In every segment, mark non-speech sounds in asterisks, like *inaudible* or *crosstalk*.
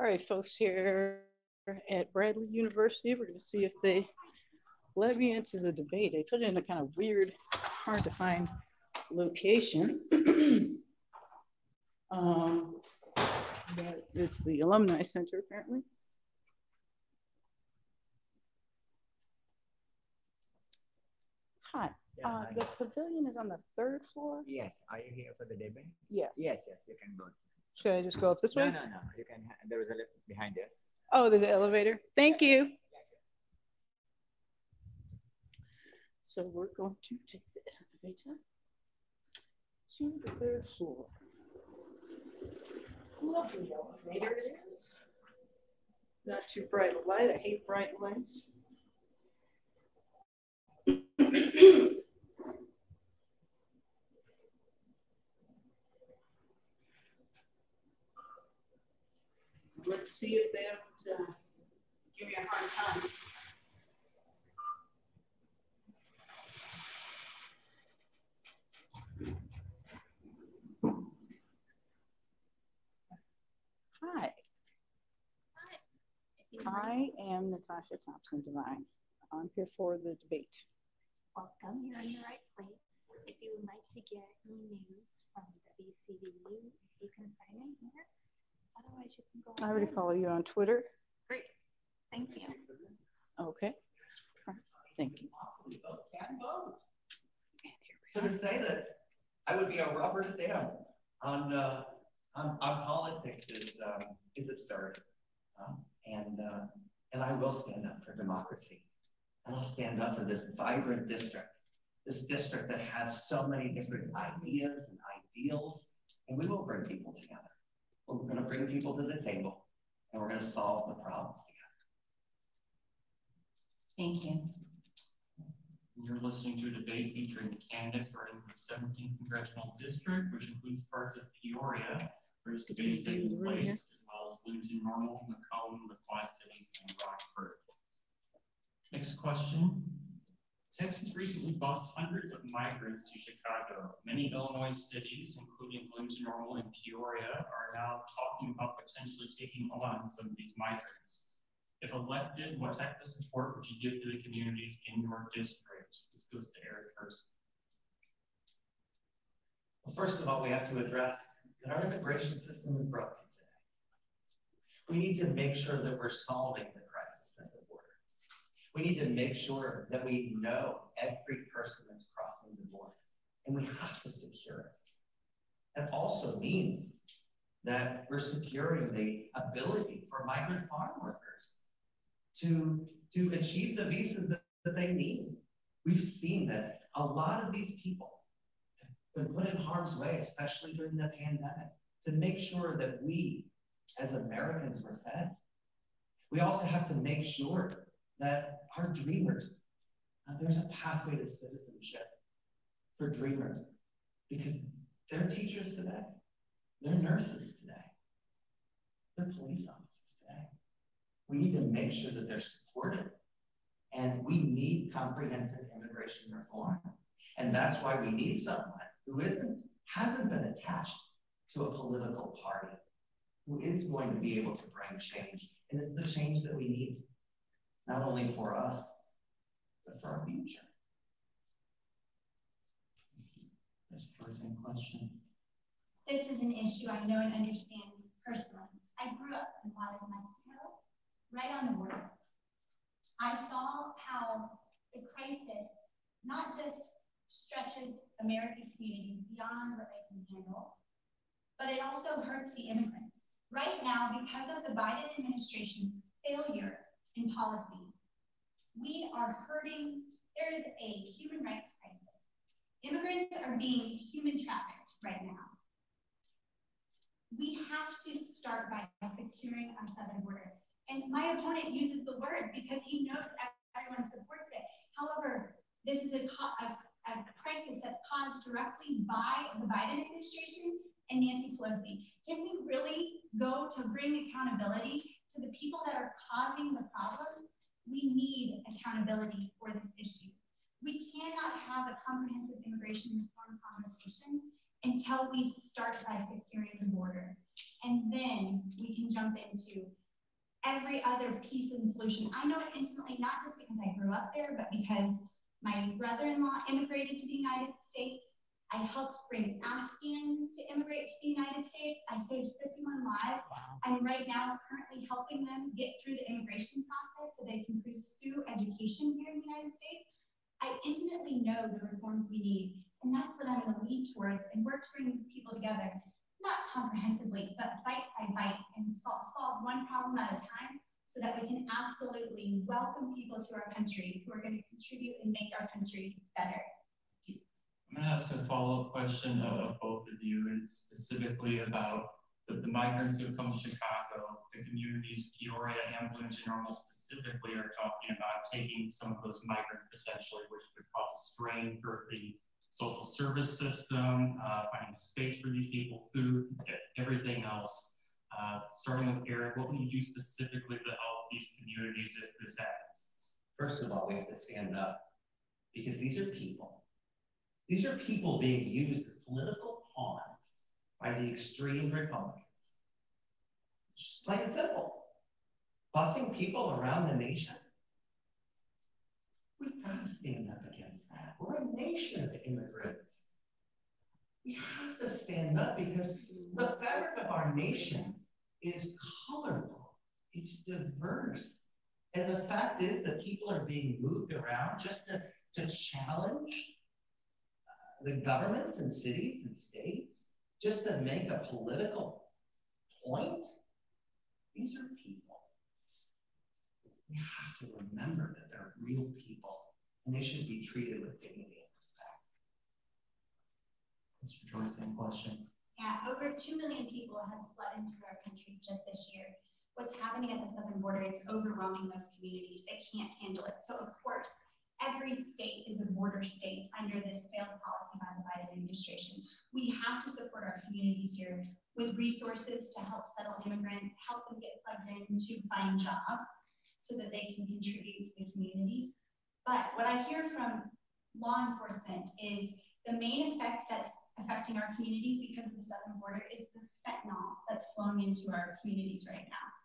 All right, folks, here at Bradley University, we're going to see if they let me into the debate. They put it in a kind of weird, hard to find location. *clears throat* um, but it's the Alumni Center, apparently. Hi, Yeah, uh, hi. the pavilion is on the third floor? Yes, are you here for the debate? Yes. Yes, yes, you can go. Should I just go up this way? no, no, no. you can, there is a lift behind us. Oh, there's an elevator. Thank you. So we're going to take the elevator to the third floor. Lovely elevator it is. Not too bright a light. I hate bright lights. *clears throat* Let's see if they don't uh, give me a hard time. Hi. Hi. I am Natasha Thompson Devine. I'm here for the debate. Welcome, you're in the right place. If you would like to get any news from WCBU, you can sign in here. Otherwise, you can go. I already follow you on Twitter. Great, thank you. Okay. Thank you. So to say that I would be a rubber stamp on, uh, on, on politics is, um, is absurd. Um, and, uh, and I will stand up for democracy. And I'll stand up for this vibrant district, this district that has so many different ideas and ideals And we will bring people together. We're going to bring people to the table and we're going to solve the problems together. Thank you. You're listening to a debate featuring candidates running for the 17th congressional district, which includes parts of Peoria, where this debate is taking place, as well as Bloomington, Normal, Macomb, the Quad Cities, and Rockford. Next question. Texas recently bused hundreds of migrants to Chicago. Many Illinois cities, including Bloomington, Normal, and Peoria, are now talking about potentially taking on some of these migrants. If elected, what type of support would you give to the communities in your district? This goes to Eric first. Well, first of all, we have to address that our immigration system is broken today. We need to make sure that we're solving the crisis at the border. We need to make sure that we know every person that's crossing the border, and we have to secure it. That also means that we're securing the ability for migrant farm workers to, to achieve the visas that, that they need. We've seen that a lot of these people have been put in harm's way, especially during the pandemic, to make sure that we as Americans were fed. We also have to make sure that our dreamers, uh, there's a pathway to citizenship for dreamers because they're teachers today, they're nurses today, they're police officers today. We need to make sure that they're supported. And we need comprehensive immigration reform. And that's why we need someone who isn't, hasn't been attached to a political party, who is going to be able to bring change. And it's the change that we need, not only for us, but for our future. That's the question. This is an issue I know and understand personally. I grew up in Juarez, Mexico, right on the border. I saw how the crisis not just stretches American communities beyond what they can handle, but it also hurts the immigrants. Right now, because of the Biden administration's failure in policy, we are hurting. There is a human rights crisis. Immigrants are being human trafficked right now. We have to start by securing our southern border. And my opponent uses the words because he knows everyone supports it. However, this is a, a, a crisis that's caused directly by the Biden administration and Nancy Pelosi. Can we really go to bring accountability to the people that are causing the problem? We need accountability for this issue. We cannot have a comprehensive immigration reform conversation until we start by securing the border. And then we can jump into every other piece and solution. I know it intimately, not just because I grew up there, but because my brother-in-law immigrated to the United States. I helped bring Afghans to immigrate to the United States. I saved 51 lives. I'm right now helping them get through the immigration process so they can pursue education here in the United States. I intimately know the reforms we need, and that's what I'm going to lead towards and work to bring people together, not comprehensively, but bite by bite and solve, one problem at a time so that we can absolutely welcome people to our country who are going to contribute and make our country better. I'm going to ask a follow-up question of both of you. and specifically about the, migrants who have come to Chicago, the communities, Peoria and Bloomington Normal specifically are talking about taking some of those migrants potentially, which could cause a strain for the social service system, uh, finding space for these people, food, everything else. Uh, starting with Eric, what can you do specifically to help these communities if this happens? First of all, we have to stand up because these are people. These are people being used as political pawns by the extreme Republicans. Just plain and simple. Busing people around the nation. We've got to stand up against that. We're a nation of immigrants. We have to stand up because the fabric of our nation is colorful, it's diverse. And the fact is that people are being moved around just to, to challenge uh, the governments and cities and states, just to make a political point. These are people. We have to remember that they're real people and they should be treated with dignity and respect. Mr. Joy, same question. Yeah, over 2 million people have fled into our country just this year. What's happening at the southern border, it's overwhelming those communities. They can't handle it. So, of course, every state is a border state under this failed policy by the Biden administration. We have to support our communities here with resources to help settle immigrants, help them get plugged in to find jobs so that they can contribute to the community. But what I hear from law enforcement is the main effect that's affecting our communities because of the southern border is the fentanyl that's flowing into our communities right now.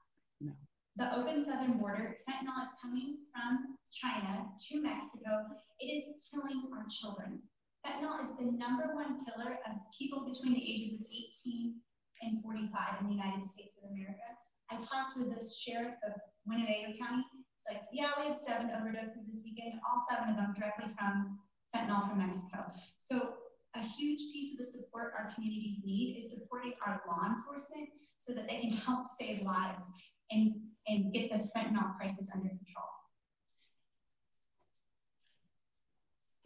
The open southern border, fentanyl is coming from China to Mexico. It is killing our children. Fentanyl is the number one killer of people between the ages of 18 and 45 in the United States of America. I talked with the sheriff of Winnebago County. It's like, yeah, we had seven overdoses this weekend, all seven of them directly from fentanyl from Mexico. So a huge piece of the support our communities need is supporting our law enforcement so that they can help save lives and, and get the fentanyl crisis under control.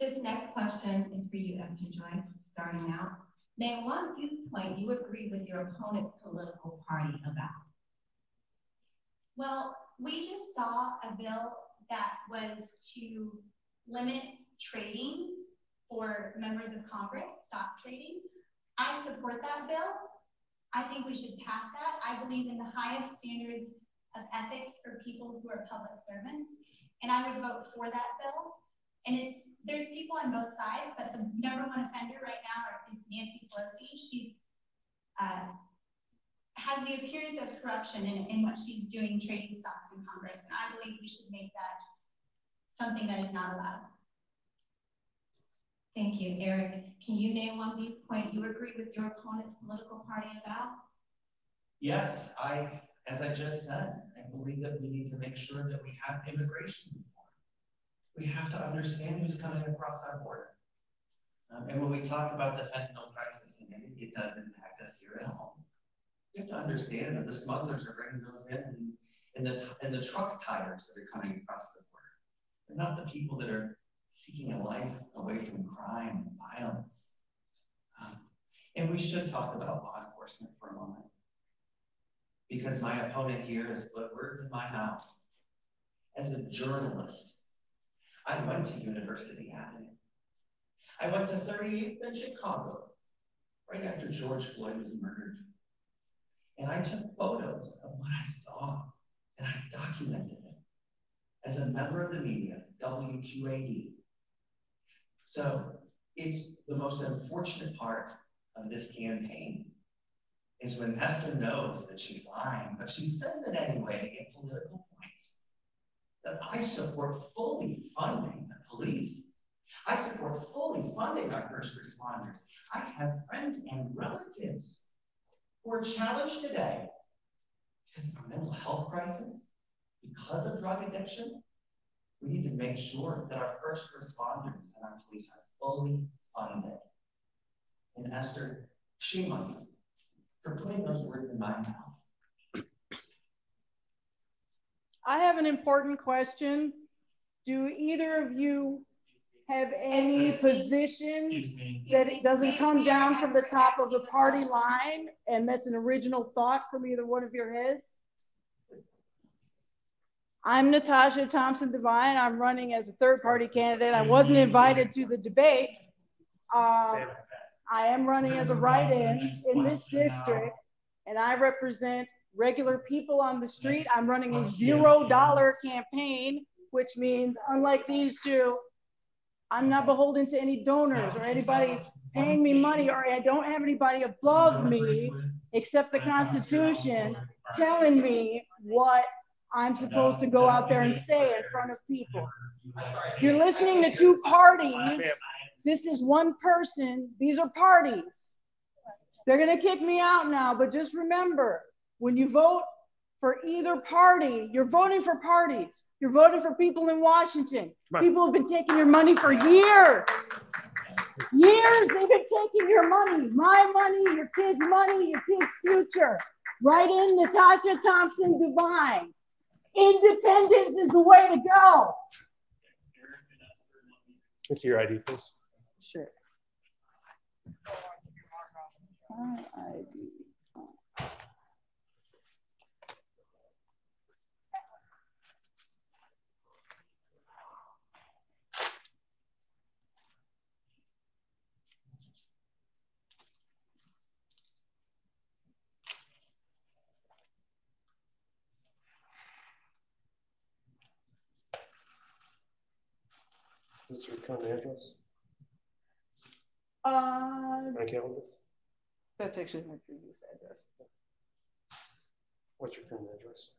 This next question is for you, Esther Joy, starting out. Name one viewpoint you agree with your opponent's political party about. Well, we just saw a bill that was to limit trading for members of Congress, stock trading. I support that bill. I think we should pass that. I believe in the highest standards of ethics for people who are public servants, and I would vote for that bill. And it's there's people on both sides, but the number one offender right now is Nancy Pelosi. She's uh, has the appearance of corruption in, in what she's doing trading stocks in Congress, and I believe we should make that something that is not allowed. Thank you, Eric. Can you name one viewpoint you agree with your opponent's political party about? Yes, I, as I just said, I believe that we need to make sure that we have immigration reform. We have to understand who's coming across our border. Um, and when we talk about the fentanyl crisis, and it, it does impact us here at home. We have to understand that the smugglers are bringing those in and, the, the truck tires that are coming across the border. They're not the people that are seeking a life away from crime and violence. Um, and we should talk about law enforcement for a moment. Because my opponent here has put words in my mouth. As a journalist, I went to University Avenue. I went to 38th in Chicago, right after George Floyd was murdered. And I took photos of what I saw and I documented it as a member of the media, WQAD. So it's the most unfortunate part of this campaign is when Esther knows that she's lying, but she says it anyway to get political points. That I support fully funding the police. I support fully funding our first responders. I have friends and relatives who are challenged today because of a mental health crisis, because of drug addiction. We need to make sure that our first responders and our police are fully funded. And Esther, shame on you for putting those words in my mouth. I have an important question. Do either of you have any position that it doesn't come down from the top of the party line and that's an original thought from either one of your heads? I'm Natasha Thompson Devine. I'm running as a third party candidate. I wasn't invited to the debate. Um, I am running as a write-in in this district and I represent regular people on the street. I'm running a zero dollar campaign, which means unlike these two, I'm not beholden to any donors or anybody paying me money, or I don't have anybody above me except the Constitution telling me what I'm supposed to go out there and say in front of people. You're listening to two parties. This is one person. These are parties. They're going to kick me out now, but just remember when you vote for either party, you're voting for parties. You're voting for people in Washington. People have been taking your money for years. Years they've been taking your money, my money, your kids' money, your kids' future. Write in Natasha Thompson Devine. Independence is the way to go. Let's see your ID, please. Sure. RID. Is this your current address Uh, on calendar? that's actually my previous address. What's your current address?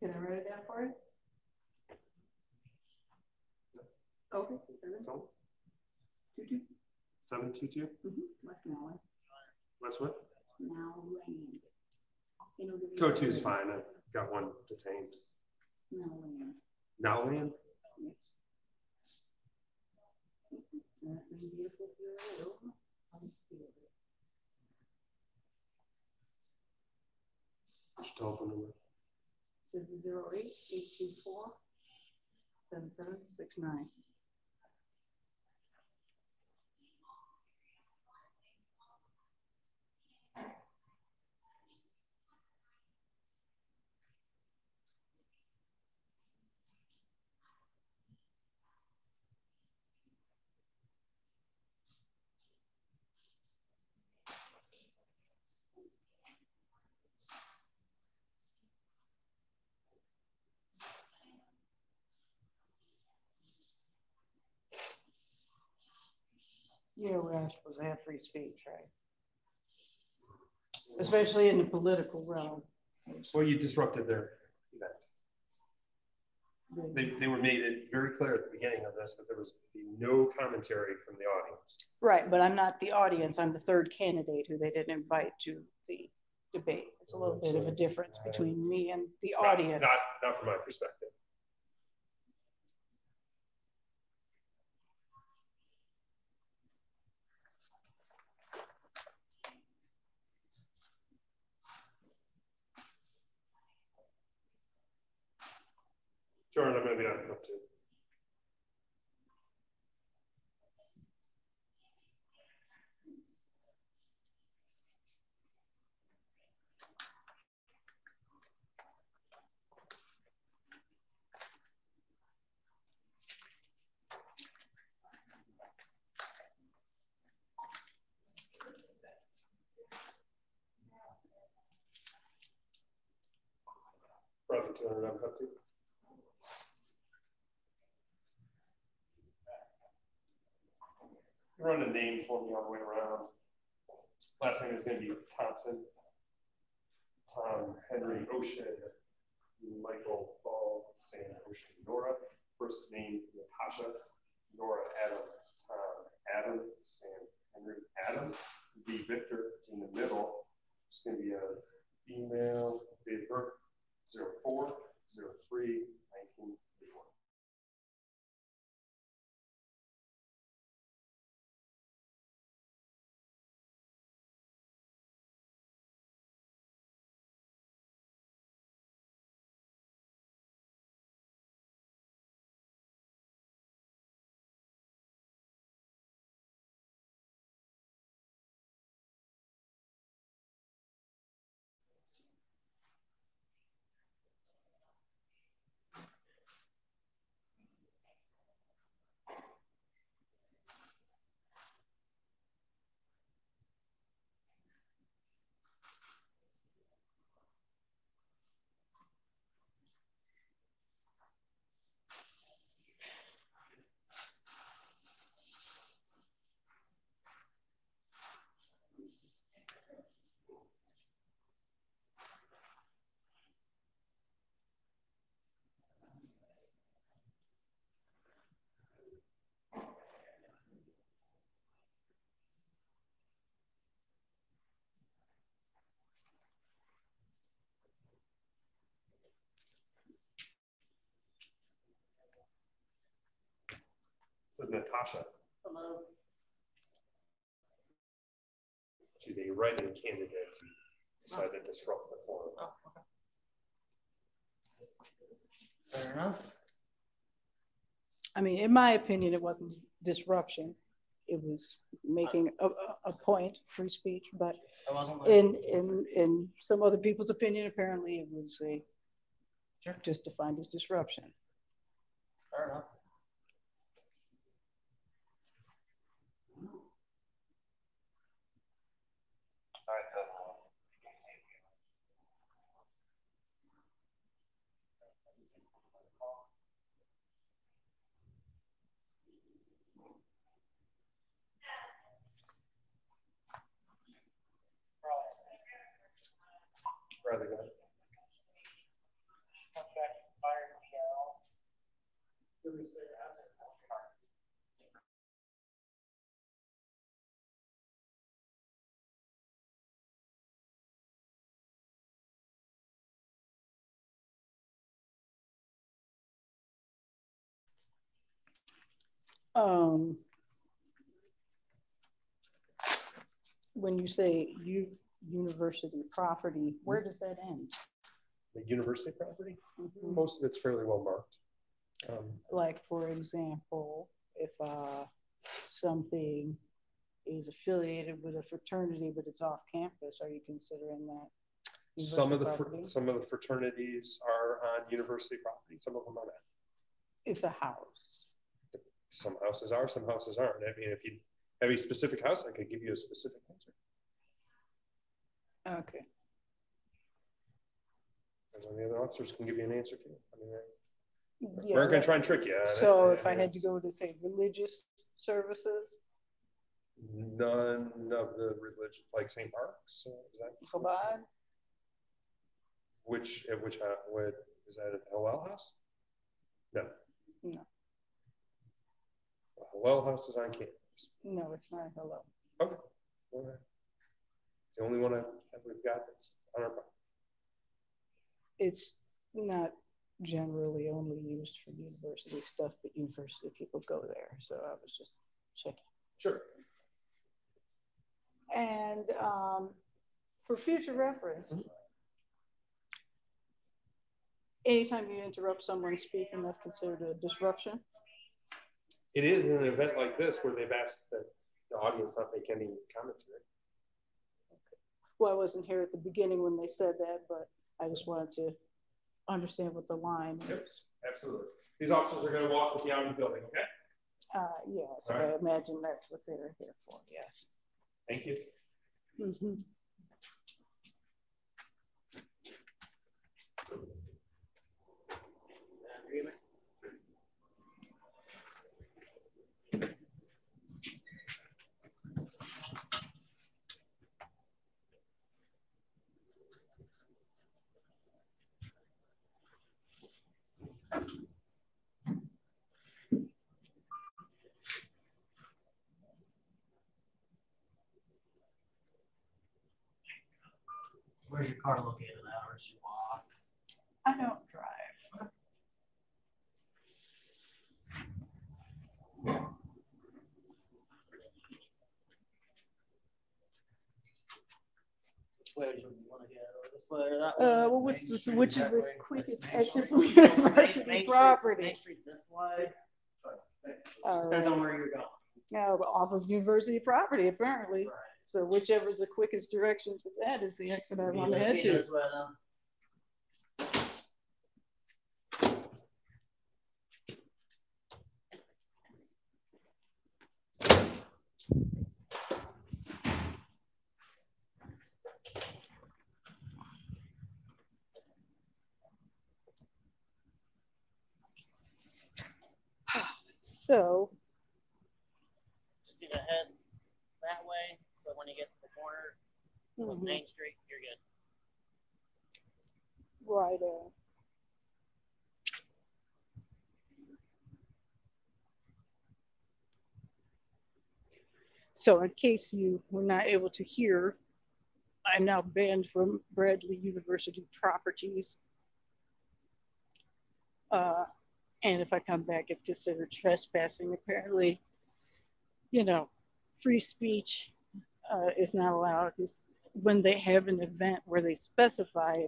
Can I write it down for you? Okay, seven, No. two, two, Seven two two? mhm, West Malin, now land. N-O-W- Go to is fine. I got one detained. Now land, Now land? yes. That's in beautiful Bureau. What's telephone number? Says zero eight eight two four seven seven six nine. Yeah, we're supposed to have free speech, right? Especially in the political realm. Well, you disrupted their event. They, they were made it very clear at the beginning of this that there was no commentary from the audience. Right, but I'm not the audience, I'm the third candidate who they didn't invite to the debate. It's a little oh, bit of a difference between me and the Not- audience. Not, not from my perspective. Jordan, I'm gonna be on. Brother, two hundred, I'm up too. Run a name for me all the way around. Last name is gonna be Thompson. Tom Henry Ocean, Michael Ball, Sam Ocean Nora. First name Natasha, Nora Adam, Tom Adam, Sam Henry Adam. B Victor in the middle. It's gonna be a female, date of birth, zero four, zero three, nineteen eighty-one. This is Natasha. Hello. She's a write-in candidate. Decided to disrupt the forum. Oh, fair enough. I mean, in my opinion, it wasn't disruption. it was making a, a- a point, free speech, but I wasn't like, in, in, in some other people's opinion, apparently it was a, Sure. just defined as disruption. fair enough. Rather good. Um, when you say you, university property, where does that end? The university property, Mhm. most of it's fairly well marked. Um, Like, for example, if uh, something is affiliated with a fraternity, but it's off campus, are you considering that? Some of the, fr- some of the fraternities are on university property, some of them are not. It's a house. Some houses are, some houses aren't. I mean, if you have a specific house, I could give you a specific answer. Okay. And then the other officers can give you an answer too. I mean, Yeah, we're gonna try and trick you it. So if I had to go to say religious services, None of the religion, like St. Mark's, uh, is that, Chabad, which, at which, uh, what, is that at the Hillel House? No. No. Hillel House is on campus. no, it's not hello. Okay. Right. It's the only one I- that we've got that's on our property. It's not generally only used for university stuff, but university people go there. So I was just checking. Sure. And um, for future reference, anytime you interrupt someone speaking, that's considered a disruption. It is in an event like this where they've asked that the audience not make any commentary. Well, I wasn't here at the beginning when they said that, but I just wanted to understand what the line Yep. is. Absolutely. These officers are gonna walk with you out of the building, okay? Uh, yeah, so All I imagine that's what they're here for. Yes. Thank you. Mhm. Agreement? Where's your car located at, or is you walk? I don't drive. Which way would you want to go? This way or that way? Uh, well, what's Main this, Street which is that the way? quickest Main exit Street. from Main- university Main Street's- property? Main Street's this way. All Depends on where you're going. Now, off of university property, apparently. Right. So whichever is the quickest direction to that is the exit I Be want to head looking to. this way then. So, Just need to head that way, so when you get to the corner of mhm, Main Street, you're good. right. uh, So in case you were not able to hear, I'm now banned from Bradley University properties. Uh, and if I come back, it's considered trespassing. Apparently, you know, free speech uh, is not allowed. It's when they have an event where they specify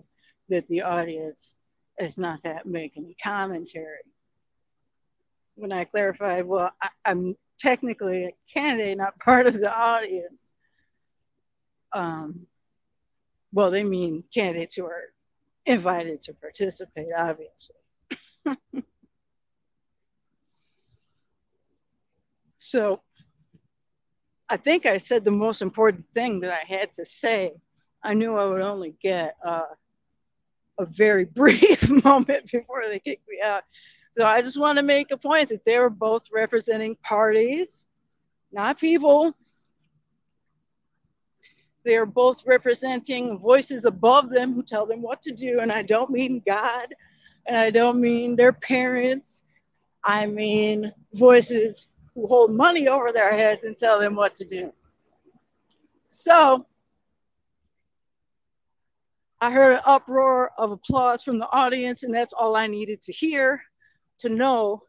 that the audience is not to make any commentary. When I clarified, well, I, I'm technically a candidate, not part of the audience. Um, well, they mean candidates who are invited to participate, obviously. *laughs* so I think I said the most important thing that I had to say. I knew I would only get uh, a very *laughs* brief moment before they kicked me out. So I just want to make a point that they were both representing parties, not people. They are both representing voices above them who tell them what to do. And I don't mean God, and I don't mean their parents. I mean voices who hold money over their heads and tell them what to do. So I heard an uproar of applause from the audience, and that's all I needed to hear to know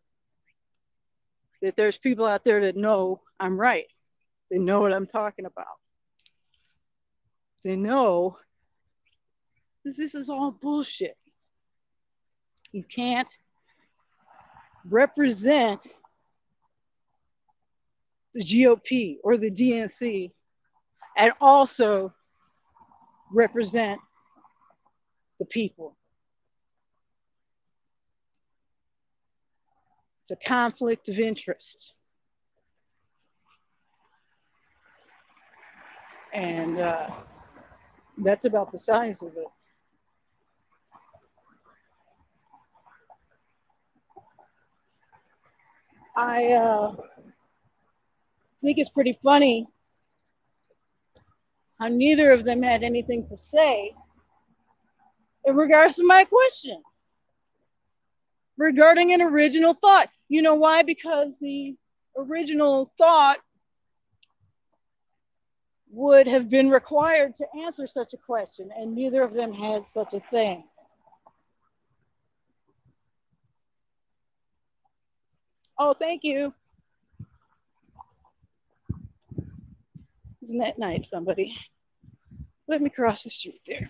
that there's people out there that know I'm right. They know what I'm talking about. They know this, this is all bullshit. You can't represent the GOP or the DNC and also represent the people. It's a conflict of interest. And uh, that's about the size of it. I uh, think it's pretty funny how neither of them had anything to say in regards to my question regarding an original thought. You know why? Because the original thought would have been required to answer such a question, and neither of them had such a thing. Oh, thank you. Isn't that nice, somebody? Let me cross the street there.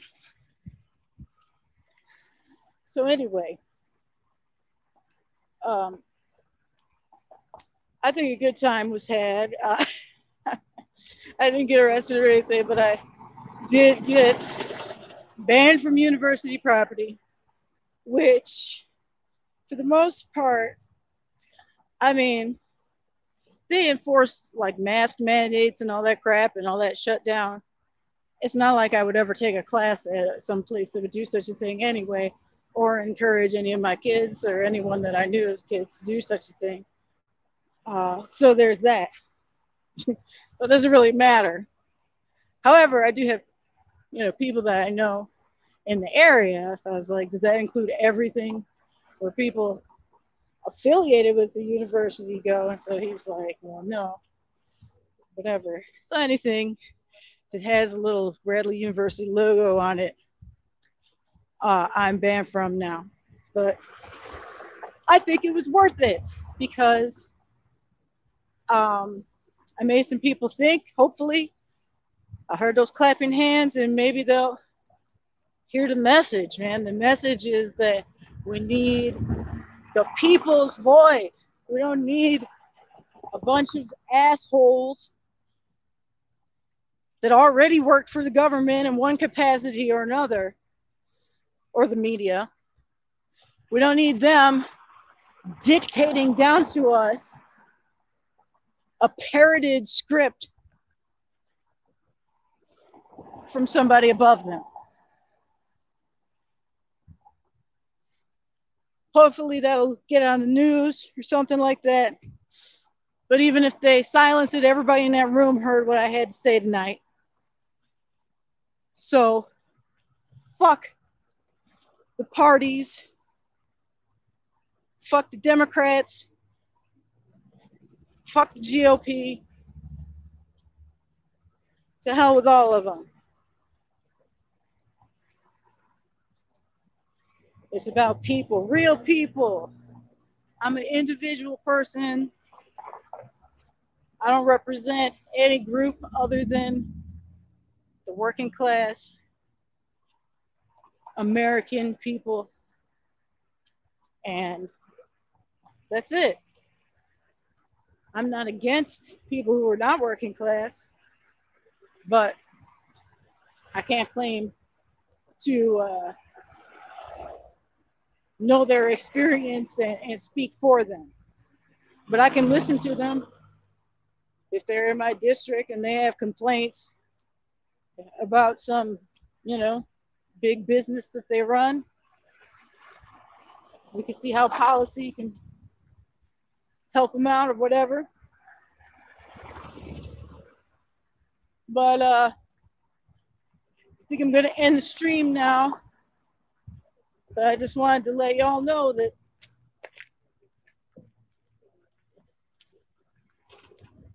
So, anyway, um, I think a good time was had. *laughs* Uh, I didn't get arrested or anything, but I did get banned from university property, which, for the most part, I mean, they enforced like mask mandates and all that crap and all that shutdown. It's not like I would ever take a class at some place that would do such a thing anyway, or encourage any of my kids or anyone that I knew as kids to do such a thing. Uh, so there's that. *laughs* so it doesn't really matter. However, I do have, you know, people that I know in the area. So I was like, does that include everything where people affiliated with the university go? And so he's like, well, no, whatever. So anything that has a little Bradley University logo on it, uh, I'm banned from now. But I think it was worth it because um, I made some people think, hopefully. I heard those clapping hands, and maybe they'll hear the message, man. The message is that we need the people's voice. We don't need a bunch of assholes that already worked for the government in one capacity or another, or the media. We don't need them dictating down to us a parroted script from somebody above them. Hopefully that'll get on the news or something like that. But even if they silence it, everybody in that room heard what I had to say tonight. So, fuck the parties, fuck the Democrats, fuck the GOP. To hell with all of them. It's about people, real people. I'm an individual person. I don't represent any group other than the working class American people. And that's it. I'm not against people who are not working class, but I can't claim to uh, know their experience and, and speak for them. But I can listen to them if they're in my district and they have complaints about some, you know, big business that they run. We can see how policy can help them out or whatever. But uh, I think I'm going to end the stream now. But I just wanted to let y'all know that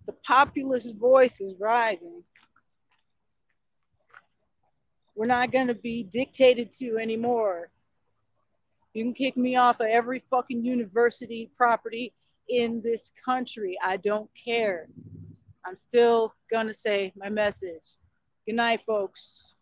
the populist voice is rising. We're not going to be dictated to anymore. You can kick me off of every fucking university property in this country. I don't care. I'm still going to say my message. Good night, folks.